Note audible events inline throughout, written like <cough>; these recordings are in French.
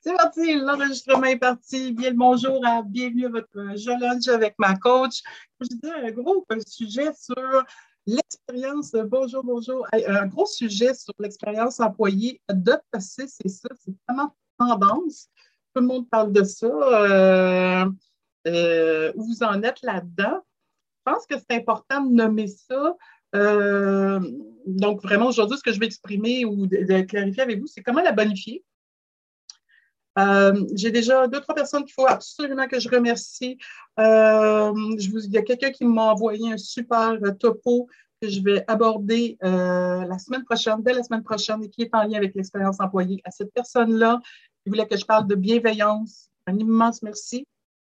C'est parti, l'enregistrement est parti. Bien le bonjour à bienvenue à votre jeune lunch avec ma coach. Je dis un gros sujet sur l'expérience. Bonjour, bonjour. Un gros sujet sur l'expérience employée de passer, c'est ça, c'est vraiment tendance. Tout le monde parle de ça. Euh, euh, vous en êtes là-dedans? Je pense que c'est important de nommer ça. Euh, donc, vraiment, aujourd'hui, ce que je vais exprimer ou de, clarifier avec vous, c'est comment la bonifier. Euh, j'ai déjà deux, trois personnes qu'il faut absolument que je remercie. Euh, je il y a quelqu'un qui m'a envoyé un super topo que je vais aborder la semaine prochaine, dès la semaine prochaine, et qui est en lien avec l'expérience employée. À cette personne-là, il voulait que je parle de bienveillance. Un immense merci.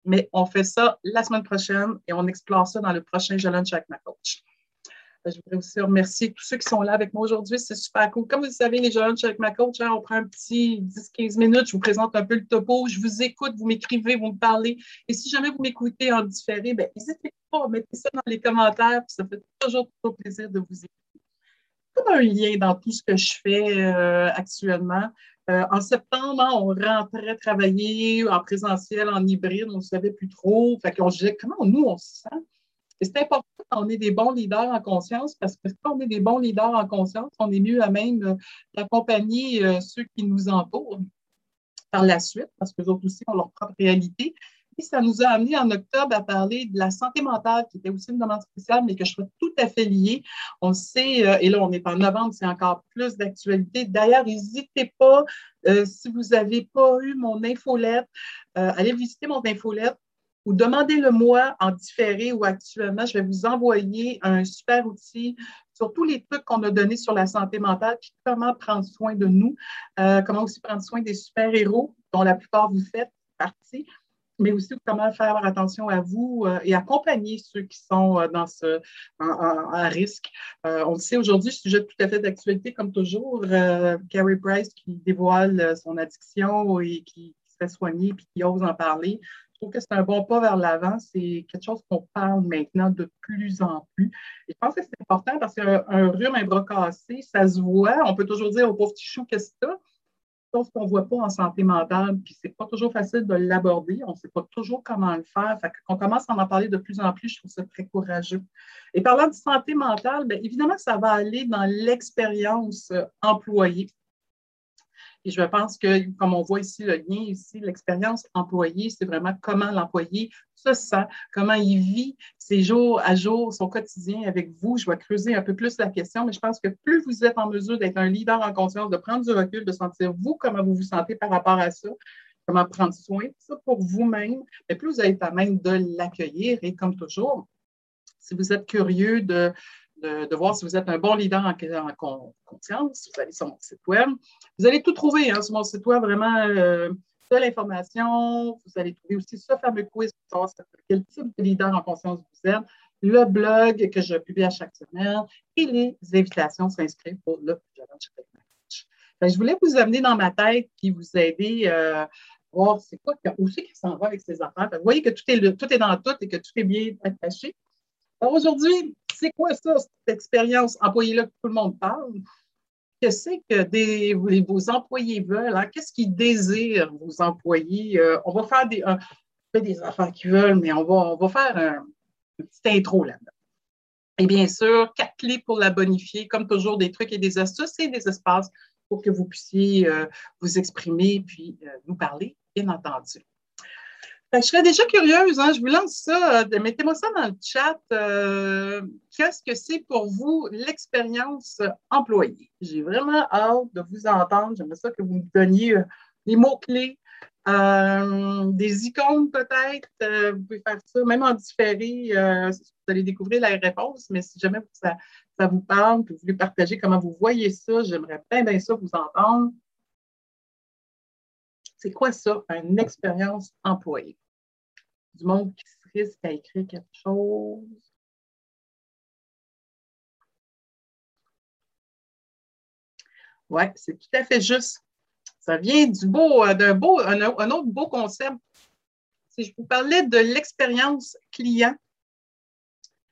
Mais on fait ça la semaine prochaine et on explore ça dans le prochain Challenge avec ma coach. Ben, je voudrais aussi remercier tous ceux qui sont là avec moi aujourd'hui. C'est super cool. Comme vous savez, les jeunes, avec ma coach, hein, on prend un petit 10-15 minutes, je vous présente un peu le topo, je vous écoute, vous m'écrivez, vous me parlez. Et si jamais vous m'écoutez en différé, ben, n'hésitez pas à mettre ça dans les commentaires, ça fait toujours, toujours plaisir de vous écouter. Comme un lien dans tout ce que je fais euh, actuellement. Euh, en septembre, hein, on rentrait travailler en présentiel, en hybride, on ne savait plus trop. Fait se disait comment nous, on se sent? C'est important qu'on ait des bons leaders en conscience parce que quand on est des bons leaders en conscience, on est mieux à même d'accompagner euh, ceux qui nous entourent par la suite parce que autres aussi ont leur propre réalité. Et ça nous a amené en octobre à parler de la santé mentale, qui était aussi une demande spéciale, mais que je serais tout à fait liée. On sait, euh, et là, on est en novembre, c'est encore plus d'actualité. D'ailleurs, n'hésitez pas, euh, si vous n'avez pas eu mon infolette, allez visiter mon infolette ou demandez-le-moi en différé ou actuellement. Je vais vous envoyer un super outil sur tous les trucs qu'on a donnés sur la santé mentale, puis comment prendre soin de nous, euh, comment aussi prendre soin des super-héros dont la plupart vous faites partie, mais aussi comment faire attention à vous euh, et accompagner ceux qui sont euh, dans ce, en, risque. on le sait aujourd'hui, sujet tout à fait d'actualité, comme toujours, Gary Price qui dévoile son addiction et qui, qui se fait soigner puis qui ose en parler. Je trouve que c'est un bon pas vers l'avant. C'est quelque chose qu'on parle maintenant de plus en plus. Et je pense que c'est important parce qu'un rhume, un bras cassé, ça se voit. On peut toujours dire au pauvre petit chou, qu'est-ce que c'est Chose qu'on ne voit pas en santé mentale, puis c'est pas toujours facile de l'aborder. On ne sait pas toujours comment le faire. Fait qu'on commence à en parler de plus en plus, je trouve ça très courageux. Et parlant de santé mentale, bien évidemment, ça va aller dans l'expérience euh, employée. Et je pense que, comme on voit ici le lien, ici, l'expérience employée, c'est vraiment comment l'employé se sent, comment il vit ses jours à jour, son quotidien avec vous. Je vais creuser un peu plus la question, mais je pense que plus vous êtes en mesure d'être un leader en conscience, de prendre du recul, de sentir vous comment vous vous sentez par rapport à ça, comment prendre soin de ça pour vous-même, plus vous êtes à même de l'accueillir. Et comme toujours, si vous êtes curieux de de, voir si vous êtes un bon leader en, conscience. Vous allez sur mon site web. Vous allez tout trouver hein, sur mon site web, vraiment euh, de l'information. Vous allez trouver aussi ce fameux quiz pour savoir quel type de leader en conscience vous êtes, le blog que je publie à chaque semaine et les invitations s'inscrire pour le challenge coach. je voulais vous amener dans ma tête et vous aider euh, à voir c'est quoi, où c'est qui s'en va avec ces affaires. vous voyez que tout est, tout est dans tout et que tout est bien attaché. Alors aujourd'hui, c'est quoi ça, cette expérience? Employée-là que tout le monde parle? Qu'est-ce que vos employés veulent? Hein? Qu'est-ce qu'ils désirent, vos employés? Euh, on va faire des, des affaires qu'ils veulent, mais on va, on va faire un, une petite intro là-dedans. Et bien sûr, quatre clés pour la bonifier, comme toujours, des trucs et des astuces et des espaces pour que vous puissiez euh, vous exprimer puis euh, nous parler, bien entendu je serais déjà curieuse, hein, je vous lance ça. Euh, mettez-moi ça dans le chat. Euh, qu'est-ce que c'est pour vous l'expérience employée? J'ai vraiment hâte de vous entendre. J'aimerais ça que vous me donniez euh, les mots-clés, des icônes peut-être. vous pouvez faire ça, même en différé. vous allez découvrir la réponse, mais si jamais ça, vous parle, que vous voulez partager comment vous voyez ça, j'aimerais bien, bien ça vous entendre. C'est quoi ça, une expérience employée? du monde qui se risque à écrire quelque chose? Oui, c'est tout à fait juste. Ça vient du beau, euh, d'un beau, un, autre beau concept. Si je vous parlais de l'expérience client,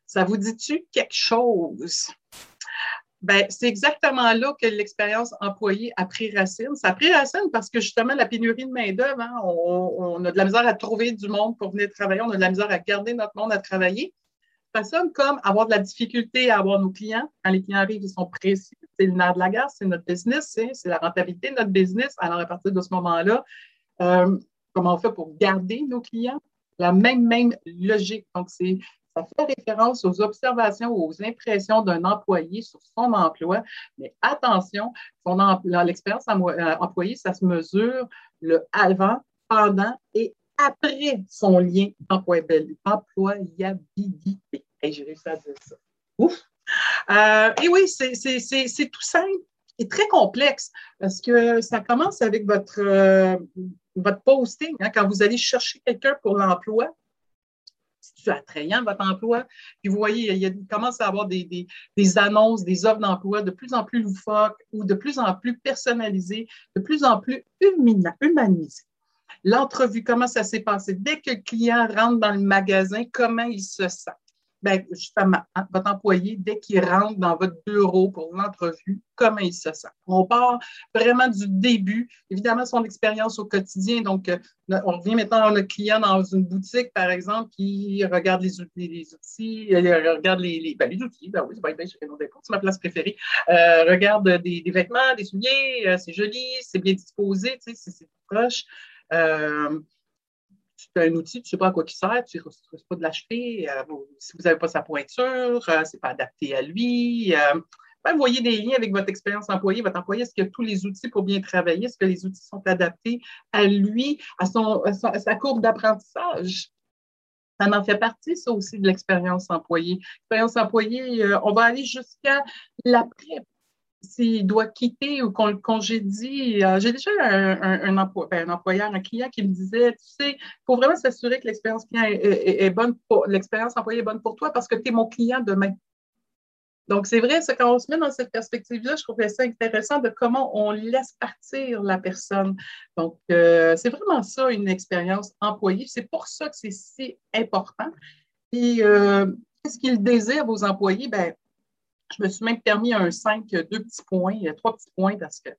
ça vous dit-tu quelque chose? Ben, c'est exactement là que l'expérience employée a pris racine. Ça a pris racine parce que justement, la pénurie de main-d'œuvre, hein, on, a de la misère à trouver du monde pour venir travailler, on a de la misère à garder notre monde à travailler. Ça sonne comme avoir de la difficulté à avoir nos clients. Quand les clients arrivent, ils sont précis. C'est le nerf de la guerre, c'est notre business, c'est la rentabilité de notre business. Alors, à partir de ce moment-là, euh, comment on fait pour garder nos clients? La même, même logique. Donc, c'est ça fait référence aux observations ou aux impressions d'un employé sur son emploi. Mais attention, l'expérience euh, employée, ça se mesure le avant, pendant et après son lien d'employabilité. Et j'ai réussi à dire ça. Ouf! Euh, et oui, c'est tout simple et très complexe parce que ça commence avec votre, euh, votre posting. Hein, quand vous allez chercher quelqu'un pour l'emploi, attrayant votre emploi. Puis vous voyez, il, commence à avoir des, annonces, des offres d'emploi de plus en plus loufoques ou de plus en plus personnalisées, de plus en plus humanisées. L'entrevue, comment ça s'est passé? Dès que le client rentre dans le magasin, comment il se sent? Ben, justement, hein, votre employé, dès qu'il rentre dans votre bureau pour l'entrevue, comment il se sent? On part vraiment du début, évidemment, son expérience au quotidien. Donc, euh, on revient maintenant à notre client dans une boutique, par exemple, qui regarde les outils, les outils euh, regarde les, les, ben, les outils, ben oui, c'est ma place préférée. Euh, regarde des, vêtements, des souliers, c'est joli, c'est bien disposé, tu sais, c'est proche. Tu as un outil, tu ne sais pas à quoi il sert, tu ne risques pas de l'acheter. Euh, si vous n'avez pas sa pointure, euh, ce n'est pas adapté à lui. Euh, ben, voyez des liens avec votre expérience employée. Votre employé, est-ce qu'il a tous les outils pour bien travailler? Est-ce que les outils sont adaptés à lui, à, son, à sa courbe d'apprentissage? Ça en fait partie, ça aussi, de l'expérience employée. L'expérience employée, on va aller jusqu'à l'après s'il doit quitter ou qu'on le congédie. Euh, j'ai déjà un, un, ben, un, employeur, un client qui me disait, tu sais, il faut vraiment s'assurer que l'expérience client est, bonne pour l'expérience employée est bonne pour toi parce que tu es mon client demain. Donc, c'est vrai, quand on se met dans cette perspective-là, je trouvais ça intéressant de comment on laisse partir la personne. Donc, euh, c'est vraiment ça, une expérience employée. C'est pour ça que c'est si important. Et euh, qu'est-ce qu'ils désirent, vos employés? Ben, je me suis même permis un 5, deux petits points, trois petits points parce que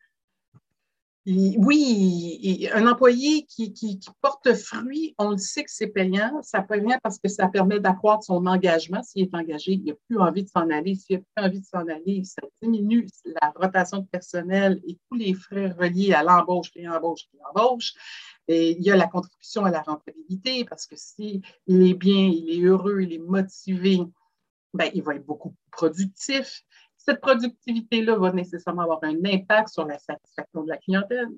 oui, un employé qui, porte fruit, on le sait que c'est payant. Ça payant parce que ça permet d'accroître son engagement. S'il est engagé, il n'a plus envie de s'en aller. S'il n'a plus envie de s'en aller, ça diminue la rotation de personnel et tous les frais reliés à l'embauche, l'embauche, l'embauche. Et il y a la contribution à la rentabilité parce que s'il est bien, il est heureux, il est motivé, ben, il va être beaucoup plus productif. Cette productivité-là va nécessairement avoir un impact sur la satisfaction de la clientèle.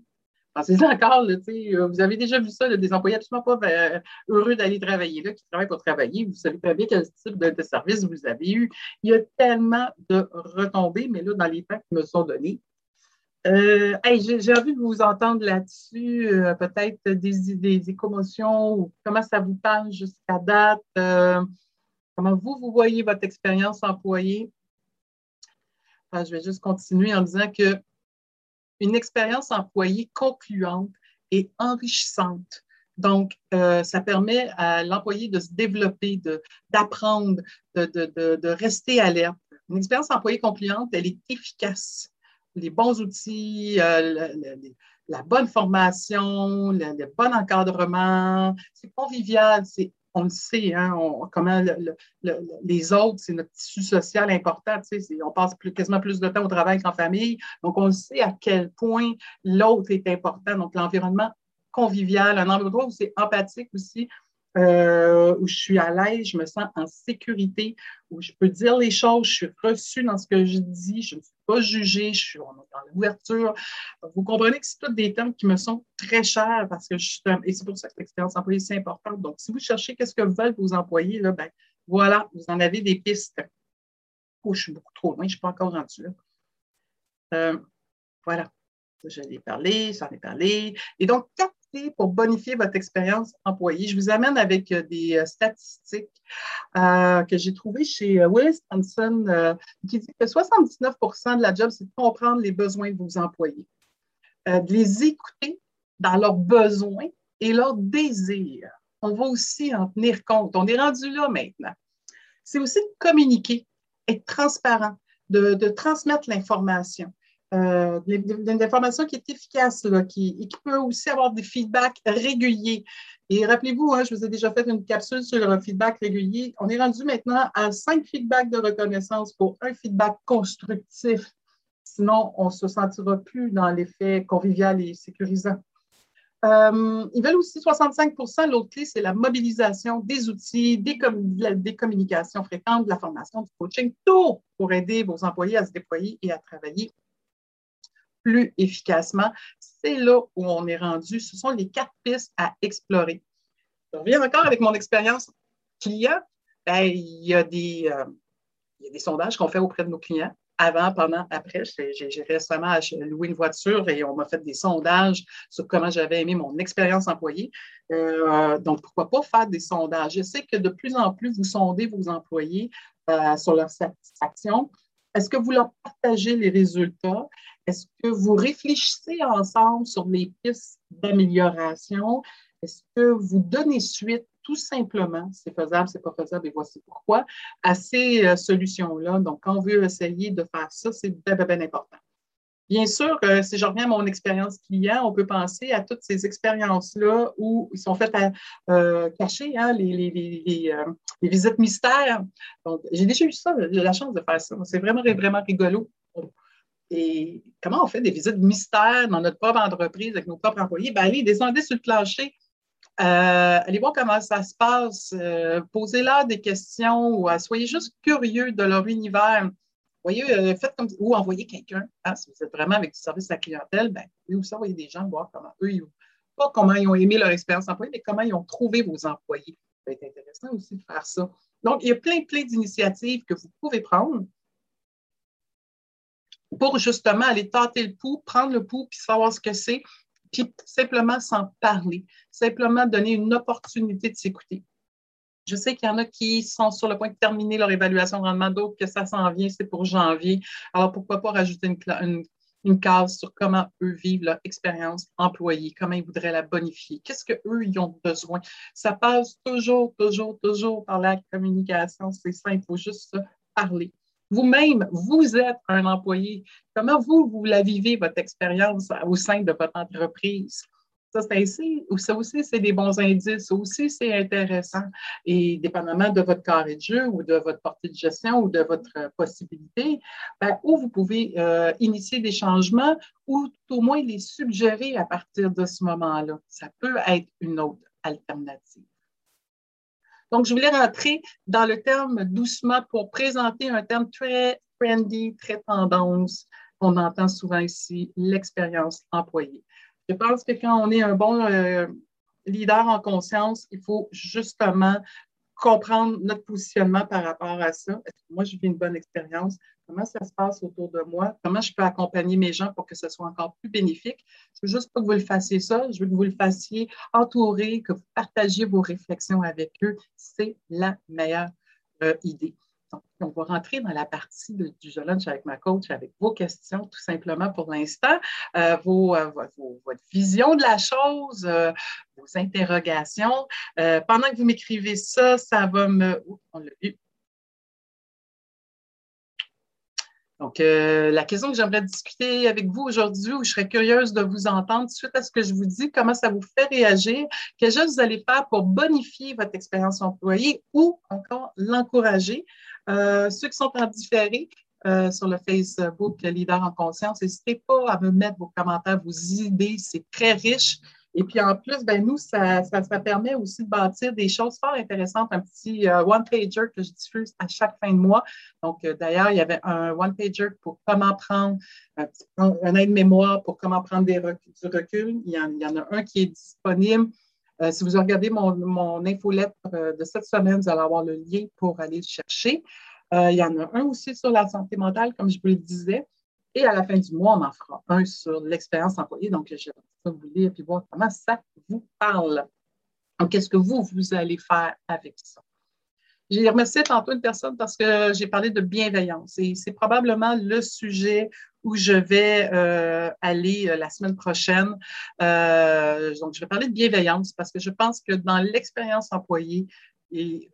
Pensez encore, là, euh, vous avez déjà vu ça, des employés absolument pas euh, heureux d'aller travailler là, qui travaillent pour travailler. Vous savez pas bien quel type de, service vous avez eu. Il y a tellement de retombées, mais là, dans les temps qui me sont donnés, euh, j'ai envie de vous entendre là-dessus, peut-être des, des, des, commotions ou comment ça vous parle jusqu'à date. Comment vous, vous voyez votre expérience employée? je vais juste continuer en disant que une expérience employée concluante et enrichissante. Donc, euh, ça permet à l'employé de se développer, d'apprendre, de, de, rester alerte. Une expérience employée concluante, elle est efficace. Les bons outils, euh, la bonne formation, le, bon encadrement, c'est convivial, c'est on le sait, hein, comment les autres, c'est notre tissu social important. on passe quasiment plus de temps au travail qu'en famille. Donc, on sait à quel point l'autre est important. Donc, l'environnement convivial, un endroit où c'est empathique aussi, euh, où je suis à l'aise, je me sens en sécurité, où je peux dire les choses, je suis reçue dans ce que je dis, je ne suis pas jugée, je suis dans l'ouverture. Vous comprenez que c'est tous des termes qui me sont très chers parce que je suis, et c'est pour ça que l'expérience employée, c'est important. Donc, si vous cherchez qu'est-ce que veulent vos employés, là, ben, voilà, vous en avez des pistes. Oh, je suis beaucoup trop loin, je ne suis pas encore rendue là. Euh, voilà. J'en ai parlé, j'en ai parlé. Et donc, pour bonifier votre expérience employée. Je vous amène avec euh, des euh, statistiques euh, que j'ai trouvées chez Willis Thompson qui dit que 79% de la job, c'est de comprendre les besoins de vos employés, de les écouter dans leurs besoins et leurs désirs. On va aussi en tenir compte. On est rendu là maintenant. C'est aussi de communiquer, être transparent, de, transmettre l'information. Euh, l'information qui est efficace, qui, et qui peut aussi avoir des feedbacks réguliers. Et rappelez-vous, hein, je vous ai déjà fait une capsule sur le feedback régulier. On est rendu maintenant à cinq feedbacks de reconnaissance pour un feedback constructif. Sinon, on ne se sentira plus dans l'effet convivial et sécurisant. Euh, ils veulent aussi 65% L'autre clé, c'est la mobilisation des outils, des, communications fréquentes, de la formation, du coaching, tout pour aider vos employés à se déployer et à travailler plus efficacement. C'est là où on est rendu. Ce sont les quatre pistes à explorer. Je reviens encore avec mon expérience client. Ben, il, y a des, euh, il y a des sondages qu'on fait auprès de nos clients avant, pendant, après. J'ai récemment loué une voiture et on m'a fait des sondages sur comment j'avais aimé mon expérience employée. Euh, donc, pourquoi pas faire des sondages? Je sais que de plus en plus, vous sondez vos employés euh, sur leur satisfaction. Est-ce que vous leur partagez les résultats? Est-ce que vous réfléchissez ensemble sur les pistes d'amélioration? Est-ce que vous donnez suite tout simplement, c'est faisable, c'est pas faisable, et voici pourquoi, à ces euh, solutions-là. Donc, quand on veut essayer de faire ça, c'est bien, bien, important. Bien sûr, euh, si je reviens à mon expérience client, on peut penser à toutes ces expériences-là où ils sont faits à euh, cacher hein, les, les, visites mystères. Donc, j'ai déjà eu ça, j'ai la chance de faire ça. C'est vraiment, vraiment rigolo. Et comment on fait des visites mystères dans notre propre entreprise avec nos propres employés? Ben, allez, descendez sur le plancher, euh, allez voir comment ça se passe. Euh, posez-leur des questions ou euh, soyez juste curieux de leur univers. Voyez, faites comme ou envoyez quelqu'un. Hein, si vous êtes vraiment avec du service à la clientèle, ben, vous envoyez des gens voir comment eux, pas comment ils ont aimé leur expérience employée, mais comment ils ont trouvé vos employés. Ça va être intéressant aussi de faire ça. Donc, il y a plein, plein d'initiatives que vous pouvez prendre pour justement aller tâter le pouls, prendre le pouls, puis savoir ce que c'est, puis simplement s'en parler, simplement donner une opportunité de s'écouter. Je sais qu'il y en a qui sont sur le point de terminer leur évaluation de rendement, d'autres que ça s'en vient, c'est pour janvier. Alors, pourquoi pas rajouter une, case sur comment eux vivent leur expérience employée, comment ils voudraient la bonifier, qu'est-ce qu'eux, ils ont besoin. Ça passe toujours, toujours, toujours par la communication. C'est simple, il faut juste parler. Vous-même, vous êtes un employé. Comment vous, vous la vivez, votre expérience au sein de votre entreprise? Ça, aussi, ça aussi, c'est des bons indices. Ça aussi, c'est intéressant. Et dépendamment de votre carré de jeu ou de votre portée de gestion ou de votre possibilité, ben, où vous pouvez euh, initier des changements ou au moins les suggérer à partir de ce moment-là. Ça peut être une autre alternative. Donc, je voulais rentrer dans le terme doucement pour présenter un terme très trendy, très tendance qu'on entend souvent ici, l'expérience employée. Je pense que quand on est un bon euh, leader en conscience, il faut justement comprendre notre positionnement par rapport à ça. Moi, je vis une bonne expérience? Comment ça se passe autour de moi? Comment je peux accompagner mes gens pour que ce soit encore plus bénéfique? Je veux juste pas que vous le fassiez ça. Je veux que vous le fassiez entouré, que vous partagiez vos réflexions avec eux. C'est la meilleure euh, idée. Donc, on va rentrer dans la partie du jeu lunch avec ma coach, avec vos questions, tout simplement pour l'instant, euh, vos, euh, votre vision de la chose, euh, vos interrogations. pendant que vous m'écrivez ça, ça va me. Donc, la question que j'aimerais discuter avec vous aujourd'hui, où je serais curieuse de vous entendre suite à ce que je vous dis, comment ça vous fait réagir, quel chose vous allez faire pour bonifier votre expérience employée ou encore l'encourager? Euh, ceux qui sont en différé euh, sur le Facebook Leader en conscience, n'hésitez pas à me mettre vos commentaires, vos idées, c'est très riche. Et puis en plus, ben nous, ça, ça, permet aussi de bâtir des choses fort intéressantes, un petit euh, one-pager que je diffuse à chaque fin de mois. Donc d'ailleurs, il y avait un one-pager pour comment prendre un, aide-mémoire pour comment prendre des du recul. Il y, en, il y, en, a un qui est disponible. Euh, si vous regardez mon, mon infolettre euh, de cette semaine, vous allez avoir le lien pour aller le chercher. Euh, il y en a un aussi sur la santé mentale, comme je vous le disais. Et à la fin du mois, on en fera un sur l'expérience employée. Donc, je vais vous lire et voir comment ça vous parle. Donc, qu'est-ce que vous, vous allez faire avec ça? J'ai remercié tantôt une personne parce que j'ai parlé de bienveillance et c'est probablement le sujet où je vais euh, aller euh, la semaine prochaine. Euh, donc, je vais parler de bienveillance parce que je pense que dans l'expérience employée, il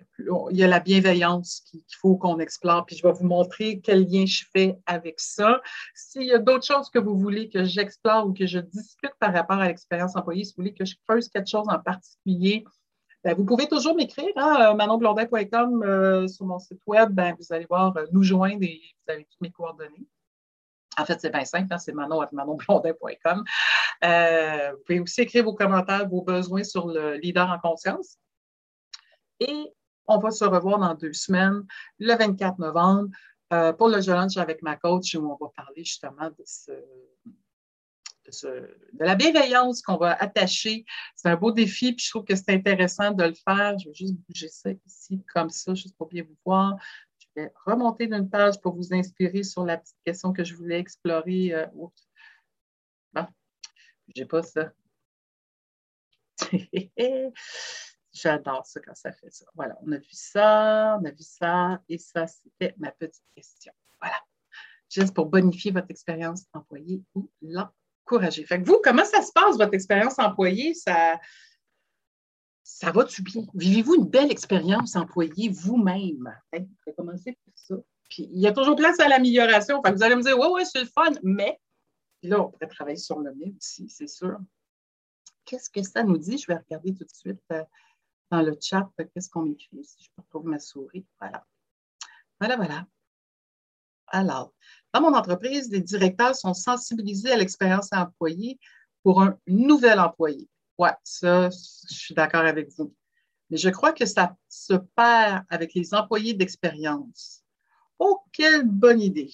y a la bienveillance qu'il faut qu'on explore. Puis je vais vous montrer quel lien je fais avec ça. S'il y a d'autres choses que vous voulez que j'explore ou que je discute par rapport à l'expérience employée, si vous voulez que je fasse quelque chose en particulier, ben, vous pouvez toujours m'écrire, hein, euh, manonblondin.com euh, sur mon site web. Ben, vous allez voir, euh, nous joindre et vous avez toutes mes coordonnées. En fait, c'est bien simple, hein, c'est manon.manonblondin.com. vous pouvez aussi écrire vos commentaires, vos besoins sur le leader en conscience. Et on va se revoir dans deux semaines, le 24 novembre, pour le lunch avec ma coach où on va parler justement de ce, de, la bienveillance qu'on va attacher. C'est un beau défi, puis je trouve que c'est intéressant de le faire. Je vais juste bouger ça ici comme ça, juste pour bien vous voir. Je vais remonter d'une page pour vous inspirer sur la petite question que je voulais explorer. Euh. Bon, j'ai pas ça. <laughs> J'adore ça quand ça fait ça. Voilà, on a vu ça, on a vu ça, et ça, c'était ma petite question. Voilà. Juste pour bonifier votre expérience employée ou là courageux. Fait que vous, comment ça se passe, votre expérience employée? Ça, ça va-tu bien? Vivez-vous une belle expérience employée vous-même? Hein? Pouvez commencer par ça. Puis, il y a toujours place à l'amélioration. Vous allez me dire, ouais, ouais, c'est le fun, mais. Puis là, on pourrait travailler sur le mais aussi, c'est sûr. Qu'est-ce que ça nous dit? Je vais regarder tout de suite euh, dans le chat. Qu'est-ce qu'on m'écrit? Si je peux retrouver ma souris. Voilà. Voilà, voilà. Alors, dans mon entreprise, les directeurs sont sensibilisés à l'expérience employée pour un nouvel employé. Oui, ça, je suis d'accord avec vous. Mais je crois que ça se perd avec les employés d'expérience. Oh, quelle bonne idée!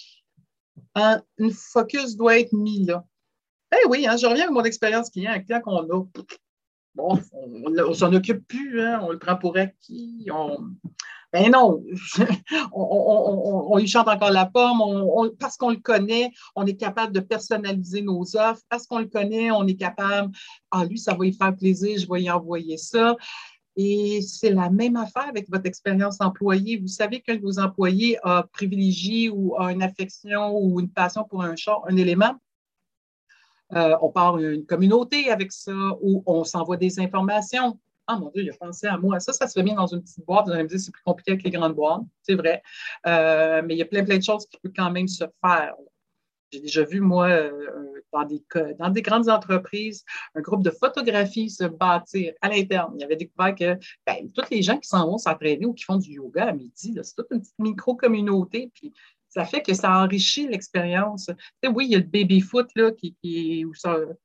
Un, focus doit être mis là. Eh oui, hein, je reviens à mon expérience client, un client qu'on a. Bon, on ne s'en occupe plus, hein, on le prend pour acquis. On, ben non, <laughs> on, lui chante encore la pomme, parce qu'on le connaît, on est capable de personnaliser nos offres, parce qu'on le connaît, on est capable, ah lui, ça va lui faire plaisir, je vais y envoyer ça. Et c'est la même affaire avec votre expérience employée. Vous savez qu'un de vos employés a privilégié ou a une affection ou une passion pour un, un élément. Euh, on part une communauté avec ça ou on s'envoie des informations. Ah mon Dieu, il a pensé à moi. Ça, ça se fait bien dans une petite boîte. Vous allez me dire, c'est plus compliqué avec les grandes boîtes. C'est vrai. Euh, mais il y a plein, plein de choses qui peuvent quand même se faire. J'ai déjà vu, moi, euh, dans, des, dans des grandes entreprises, un groupe de photographie se bâtir à l'interne. Il y avait découvert que ben, toutes les gens qui s'en vont s'entraîner ou qui font du yoga à midi, c'est toute une petite micro-communauté. Ça fait que ça enrichit l'expérience. oui, il y a le baby-foot, là, qui, qui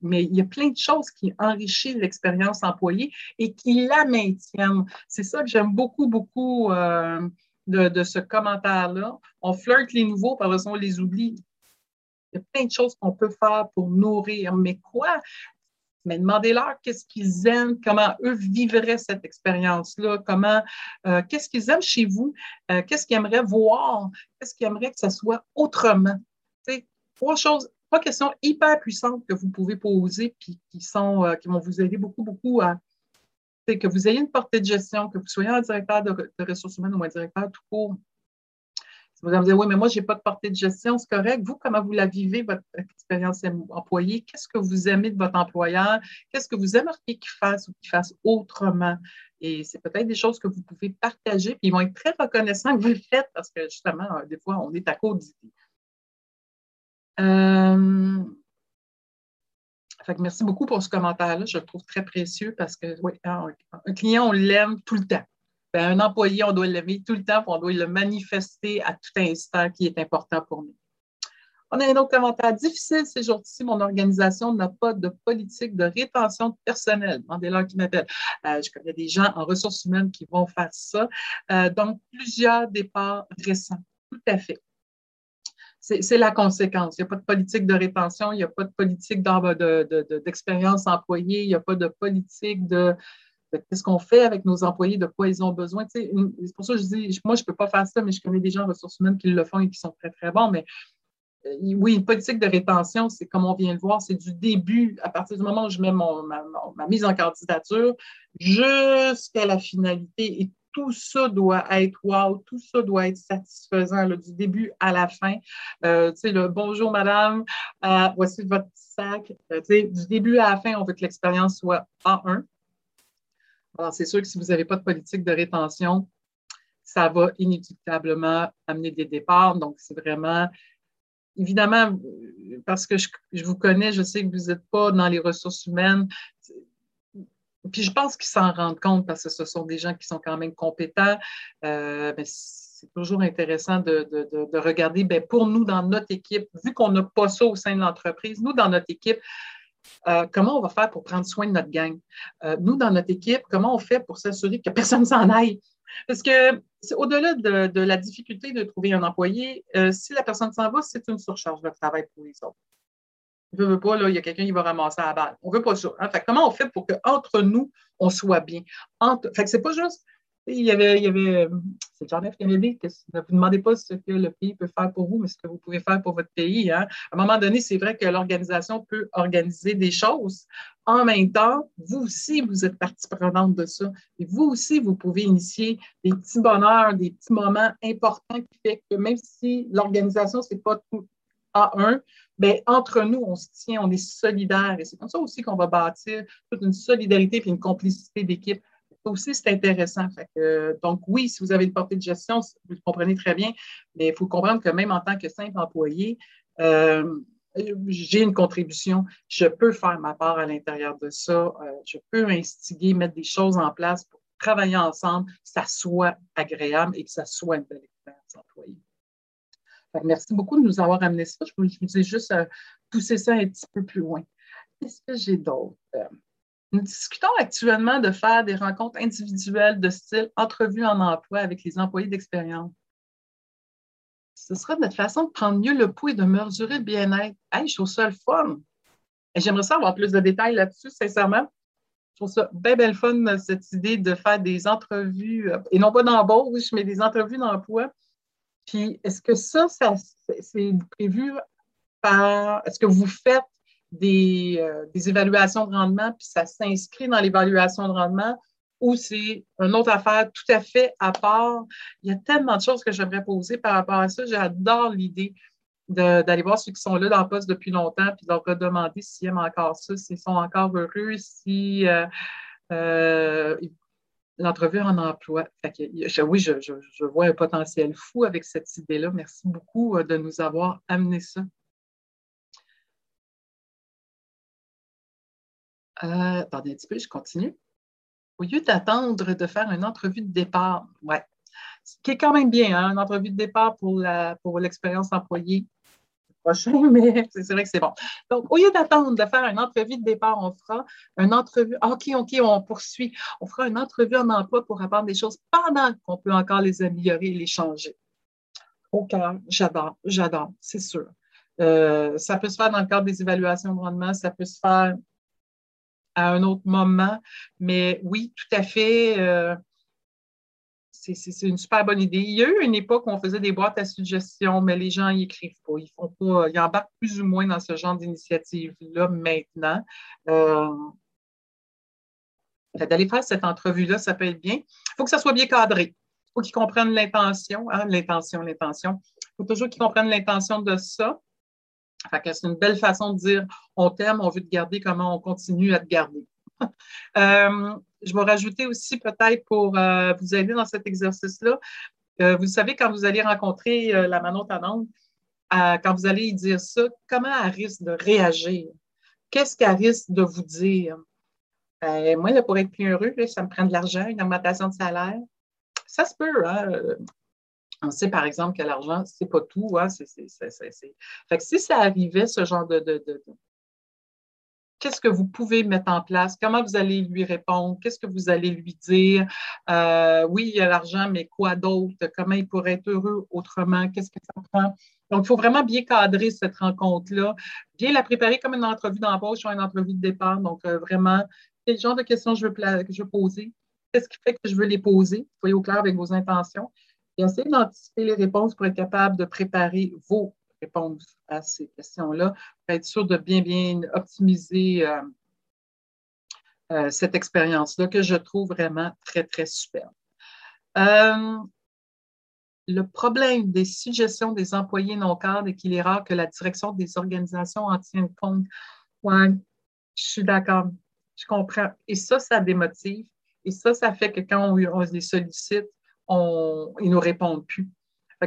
mais il y a plein de choses qui enrichissent l'expérience employée et qui la maintiennent. C'est ça que j'aime beaucoup, beaucoup euh, de, ce commentaire-là. On flirte les nouveaux, par exemple, on les oublie. Il y a plein de choses qu'on peut faire pour nourrir. Mais quoi? Mais demandez-leur qu'est-ce qu'ils aiment, comment eux vivraient cette expérience-là, comment, euh, qu'est-ce qu'ils aiment chez vous, euh, qu'est-ce qu'ils aimeraient voir, qu'est-ce qu'ils aimeraient que ça soit autrement. sais, trois choses, trois questions hyper puissantes que vous pouvez poser puis qui sont, euh, qui vont vous aider beaucoup, beaucoup à que vous ayez une portée de gestion, que vous soyez un directeur de ressources humaines ou un directeur tout court, vous allez me dire, oui, mais moi, je n'ai pas de portée de gestion, c'est correct. Vous, comment vous la vivez, votre expérience employée? Qu'est-ce que vous aimez de votre employeur? Qu'est-ce que vous aimeriez qu'il fasse ou qu'il fasse autrement? Et c'est peut-être des choses que vous pouvez partager, puis ils vont être très reconnaissants que vous le faites parce que justement, euh, des fois, on est à court d'idées. Euh, merci beaucoup pour ce commentaire-là. Je le trouve très précieux parce que oui, un client, on l'aime tout le temps. Ben, un employé, on doit l'aimer tout le temps, on doit le manifester à tout instant qui est important pour nous. On a un autre commentaire. Difficile ces jours-ci, mon organisation n'a pas de politique de rétention de personnel. Demandez-leur qui m'appelle. Euh, je connais des gens en ressources humaines qui vont faire ça. Euh, donc, plusieurs départs récents. Tout à fait. C'est la conséquence. Il n'y a pas de politique de rétention, il n'y a pas de politique d'expérience employée, il n'y a pas de politique de Qu'est-ce qu'on fait avec nos employés, de quoi ils ont besoin? c'est pour ça que je dis, moi, je ne peux pas faire ça, mais je connais des gens en ressources humaines qui le font et qui sont très, très bons. Mais euh, oui, une politique de rétention, c'est comme on vient de voir, c'est du début, à partir du moment où je mets ma, mise en candidature, jusqu'à la finalité. Et tout ça doit être wow, tout ça doit être satisfaisant du début à la fin. Euh, tu sais, le bonjour madame, euh, voici votre sac. tu sais, du début à la fin, on veut que l'expérience soit A1. Alors, c'est sûr que si vous n'avez pas de politique de rétention, ça va inévitablement amener des départs. Donc, c'est vraiment, évidemment, parce que je, vous connais, je sais que vous n'êtes pas dans les ressources humaines. Puis je pense qu'ils s'en rendent compte parce que ce sont des gens qui sont quand même compétents. Euh, mais c'est toujours intéressant de, regarder, bien, pour nous, dans notre équipe, vu qu'on n'a pas ça au sein de l'entreprise, nous, dans notre équipe, euh, comment on va faire pour prendre soin de notre gang? Euh, nous, dans notre équipe, comment on fait pour s'assurer que personne s'en aille? Parce que au-delà de, la difficulté de trouver un employé, euh, si la personne s'en va, c'est une surcharge de travail pour les autres. On ne veut pas, là, il y a quelqu'un qui va ramasser la balle. On ne veut pas ça. Hein? comment on fait pour qu'entre nous, on soit bien? Entre, fait que c'est pas juste il y avait, il y avait c'est John F. Kennedy, que ne vous demandez pas ce que le pays peut faire pour vous, mais ce que vous pouvez faire pour votre pays. Hein. À un moment donné, c'est vrai que l'organisation peut organiser des choses. En même temps, vous aussi, vous êtes partie prenante de ça. Et vous aussi, vous pouvez initier des petits bonheurs, des petits moments importants qui fait que même si l'organisation, ce n'est pas tout à un, ben, entre nous, on se tient, on est solidaires. Et c'est comme ça aussi qu'on va bâtir toute une solidarité et une complicité d'équipe aussi, c'est intéressant. donc, oui, si vous avez une portée de gestion, vous le comprenez très bien, mais il faut comprendre que même en tant que simple employé, euh, j'ai une contribution, je peux faire ma part à l'intérieur de ça, euh, je peux instiguer, mettre des choses en place pour travailler ensemble, que ça soit agréable et que ça soit une belle expérience merci beaucoup de nous avoir amené ça. Je vous, dis juste euh, pousser ça un petit peu plus loin. Qu'est-ce que j'ai d'autre? Nous discutons actuellement de faire des rencontres individuelles de style entrevue en emploi avec les employés d'expérience. Ce sera notre façon de prendre mieux le pouls et de mesurer le bien-être. Je trouve ça le fun. J'aimerais ça avoir plus de détails là-dessus, sincèrement. Je trouve ça bien, bien fun, cette idée de faire des entrevues, et non pas d'embauche, mais des entrevues d'emploi. Puis, est-ce que ça, ça c'est prévu par. Est-ce que vous faites euh, des, évaluations de rendement, puis ça s'inscrit dans l'évaluation de rendement, ou c'est une autre affaire tout à fait à part. Il y a tellement de choses que j'aimerais poser par rapport à ça. J'adore l'idée d'aller voir ceux qui sont là dans le poste depuis longtemps, puis de leur redemander s'ils aiment encore ça, s'ils sont encore heureux, si euh, euh, l'entrevue en emploi. oui, je, je, vois un potentiel fou avec cette idée-là. Merci beaucoup de nous avoir amené ça. Euh, attendez un petit peu, je continue. Au lieu d'attendre de faire une entrevue de départ, ouais, ce qui est quand même bien, hein, une entrevue de départ pour, la, pour l'expérience employée prochain, <laughs> mais c'est vrai que c'est bon. Donc, au lieu d'attendre de faire une entrevue de départ, on fera une entrevue. OK, OK, on poursuit. On fera une entrevue en emploi pour apprendre des choses pendant qu'on peut encore les améliorer et les changer. Au cœur, j'adore, j'adore, c'est sûr. Euh, ça peut se faire dans le cadre des évaluations de rendement, ça peut se faire à un autre moment. Mais oui, tout à fait. Euh, c'est une super bonne idée. Il y a eu une époque où on faisait des boîtes à suggestions, mais les gens n'y écrivent pas. Ils font pas, ils embarquent plus ou moins dans ce genre d'initiative-là maintenant. Euh, D'aller faire cette entrevue-là, ça peut être bien. Il faut que ça soit bien cadré. Il faut qu'ils comprennent l'intention, hein, l'intention, l'intention. Il faut toujours qu'ils comprennent l'intention de ça c'est une belle façon de dire on t'aime, on veut te garder, comment on continue à te garder. <laughs> Euh, je vais rajouter aussi peut-être pour euh, vous aider dans cet exercice-là. Euh, vous savez, quand vous allez rencontrer la Manon Tanante, quand vous allez y dire ça, comment elle risque de réagir? Qu'est-ce qu'elle risque de vous dire? moi, là, pour être plus heureux, ça me prend de l'argent, une augmentation de salaire. Ça se peut, hein? On sait par exemple que l'argent, c'est pas tout. Hein? Fait que si ça arrivait, ce genre de, qu'est-ce que vous pouvez mettre en place, comment vous allez lui répondre, qu'est-ce que vous allez lui dire? Euh, oui, il y a l'argent, mais quoi d'autre? Comment il pourrait être heureux autrement? Qu'est-ce que ça prend? Donc, il faut vraiment bien cadrer cette rencontre-là, bien la préparer comme une entrevue d'embauche ou une entrevue de départ. Donc, euh, vraiment, quel genre de questions je veux, que je veux poser? Qu'est-ce qui fait que je veux les poser? Soyez au clair avec vos intentions et essayez d'anticiper les réponses pour être capable de préparer vos réponses à ces questions-là, pour être sûr de bien, bien optimiser euh, euh, cette expérience-là que je trouve vraiment très, très superbe. Euh, le problème des suggestions des employés non cadres est qu'il est rare que la direction des organisations en tienne compte. Oui, je suis d'accord. Je comprends. Et ça, ça démotive. Et ça, ça fait que quand on, les sollicite, on, ils ne nous répondent plus.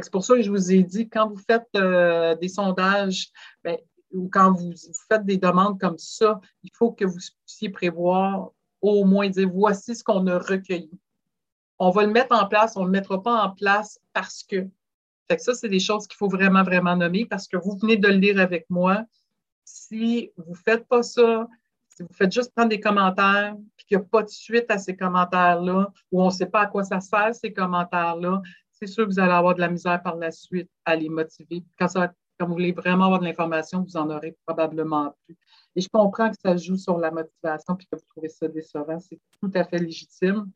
C'est pour ça que je vous ai dit, quand vous faites euh, des sondages ben, ou quand vous, faites des demandes comme ça, il faut que vous puissiez prévoir au moins dire voici ce qu'on a recueilli. On va le mettre en place, on ne le mettra pas en place parce que. Que ça, c'est des choses qu'il faut vraiment, vraiment nommer parce que vous venez de le lire avec moi. Si vous ne faites pas ça, si vous faites juste prendre des commentaires, qu'il n'y a pas de suite à ces commentaires-là, ou on ne sait pas à quoi ça sert, ces commentaires-là, c'est sûr que vous allez avoir de la misère par la suite à les motiver. Quand, quand vous voulez vraiment avoir de l'information, vous en aurez probablement plus. Et je comprends que ça joue sur la motivation puis que vous trouvez ça décevant. C'est tout à fait légitime.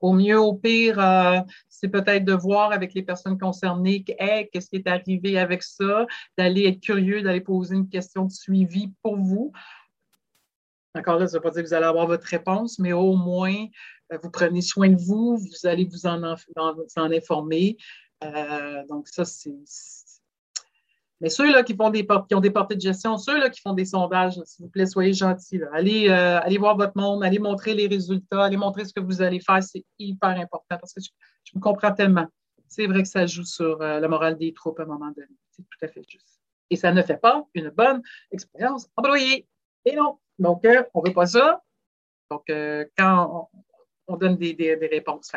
Au mieux, au pire, euh, c'est peut-être de voir avec les personnes concernées qu'est-ce qui est arrivé avec ça, d'aller être curieux, d'aller poser une question de suivi pour vous. Encore là, ça ne veut pas dire que vous allez avoir votre réponse, mais au moins, euh, vous prenez soin de vous, vous allez vous en, informer. Euh, donc, ça, c'est. Mais ceux-là qui, qui ont des portées de gestion, ceux-là qui font des sondages, s'il vous plaît, soyez gentils. Allez, euh, allez voir votre monde, allez montrer les résultats, allez montrer ce que vous allez faire. C'est hyper important parce que je, me comprends tellement. C'est vrai que ça joue sur la morale des troupes à un moment donné. C'est tout à fait juste. Et ça ne fait pas une bonne expérience employée. Et non. Donc, on ne veut pas ça. Donc, quand on donne des, réponses.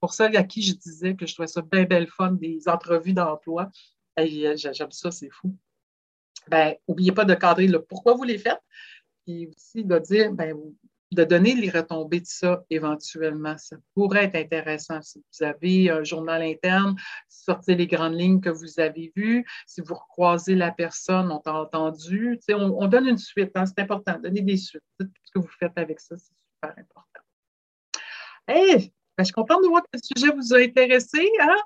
pour ça, à qui je disais que je trouvais ça bien, bien fun, des entrevues d'emploi, j'aime ça, c'est fou. Ben, n'oubliez pas de cadrer le pourquoi vous les faites, et aussi de dire, ben, de donner les retombées de ça éventuellement. Ça pourrait être intéressant. Si vous avez un journal interne, sortez les grandes lignes que vous avez vues. Si vous recroisez la personne, on t'a entendu. On, on, donne une suite. Hein, c'est important. Donnez des suites. Ce que vous faites avec ça, c'est super important. Ben, je suis contente de voir que le sujet vous a intéressé. Hein?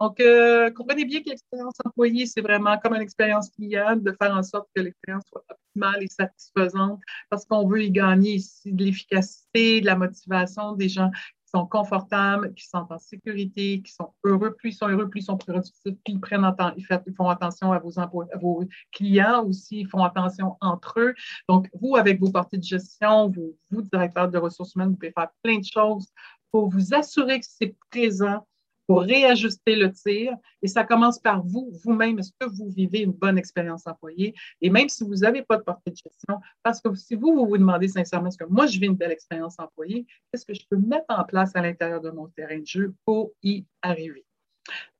Donc, euh, comprenez bien que l'expérience employée, c'est vraiment comme une expérience client, de faire en sorte que l'expérience soit optimale et satisfaisante parce qu'on veut y gagner ici de l'efficacité, de la motivation des gens qui sont confortables, qui sont en sécurité, qui sont heureux. Plus ils sont heureux, plus ils sont productifs, plus ils, prennent ils font attention à vos, à vos clients aussi, ils font attention entre eux. Donc, vous, avec vos parties de gestion, vous, vous, directeur de ressources humaines, vous pouvez faire plein de choses pour vous assurer que c'est présent, pour réajuster le tir. Et ça commence par vous, vous-même. Est-ce que vous vivez une bonne expérience employée? Et même si vous n'avez pas de portée de gestion, parce que si vous, vous vous demandez sincèrement, est-ce que moi, je vis une belle expérience employée? Qu'est-ce que je peux mettre en place à l'intérieur de mon terrain de jeu pour y arriver?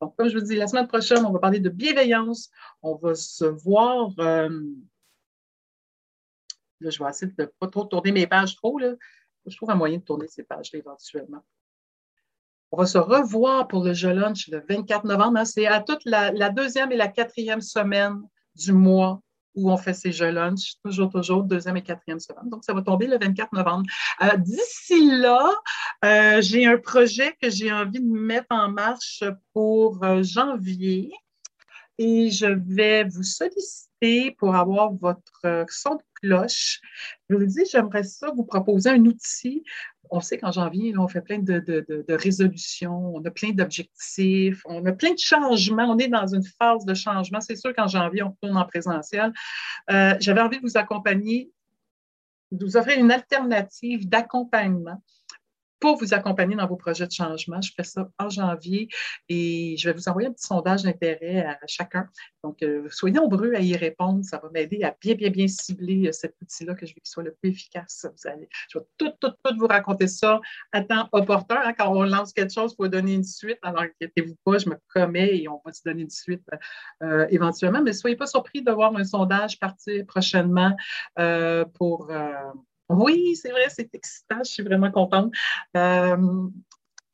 Donc, comme je vous dis, la semaine prochaine, on va parler de bienveillance. On va se voir. Euh, là, je vais essayer de ne pas trop tourner mes pages trop. Là je trouve un moyen de tourner ces pages-là éventuellement. On va se revoir pour le jeu lunch le 24 novembre. Hein. C'est à toute la, deuxième et la quatrième semaine du mois où on fait ces jeux lunch, toujours, toujours, deuxième et quatrième semaine. Donc, ça va tomber le 24 novembre. Euh, d'ici là, euh, j'ai un projet que j'ai envie de mettre en marche pour euh, janvier et je vais vous solliciter pour avoir votre son de cloche. Je vous dis, j'aimerais ça vous proposer un outil. On sait qu'en janvier, on fait plein de, résolutions, on a plein d'objectifs, on a plein de changements. On est dans une phase de changement. C'est sûr qu'en janvier, on tourne en présentiel. Euh, j'avais envie de vous accompagner, de vous offrir une alternative d'accompagnement pour vous accompagner dans vos projets de changement. Je fais ça en janvier et je vais vous envoyer un petit sondage d'intérêt à chacun. Donc, euh, soyez nombreux à y répondre. Ça va m'aider à bien, bien, bien cibler euh, cet outil-là que je veux qu'il soit le plus efficace. Je vais tout, tout, tout vous raconter ça à temps opportun. Hein. quand on lance quelque chose, il faut donner une suite. Alors, inquiétez-vous pas, je me commets et on va se donner une suite euh, éventuellement. Mais soyez pas surpris de voir un sondage partir prochainement pour oui, c'est vrai, c'est excitant. Je suis vraiment contente. Euh,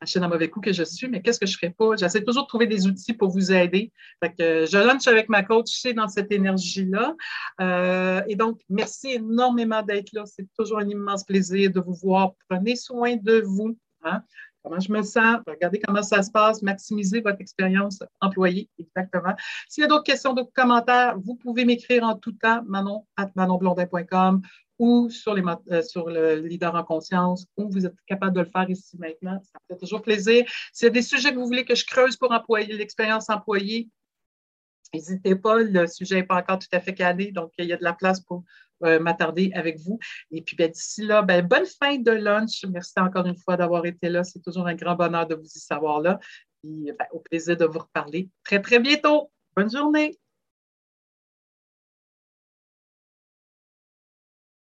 je suis un mauvais coup que je suis, mais qu'est-ce que je ne ferais pas? J'essaie toujours de trouver des outils pour vous aider. Je lunch avec ma coach, suis dans cette énergie-là. Euh, et donc, merci énormément d'être là. C'est toujours un immense plaisir de vous voir. Prenez soin de vous. Hein? Comment je me sens? Regardez comment ça se passe. Maximisez votre expérience employée. Exactement. S'il y a d'autres questions, d'autres commentaires, vous pouvez m'écrire en tout temps, manon at manonblondin.com ou sur, euh, sur le leader en conscience, où vous êtes capable de le faire ici maintenant. Ça me fait toujours plaisir. S'il y a des sujets que vous voulez que je creuse pour employer l'expérience employée, n'hésitez pas. Le sujet n'est pas encore tout à fait calé, donc il y a de la place pour, m'attarder avec vous. Et puis, ben, d'ici là, ben, bonne fin de lunch. Merci encore une fois d'avoir été là. C'est toujours un grand bonheur de vous y savoir là. Et ben, au plaisir de vous reparler très, très bientôt. Bonne journée.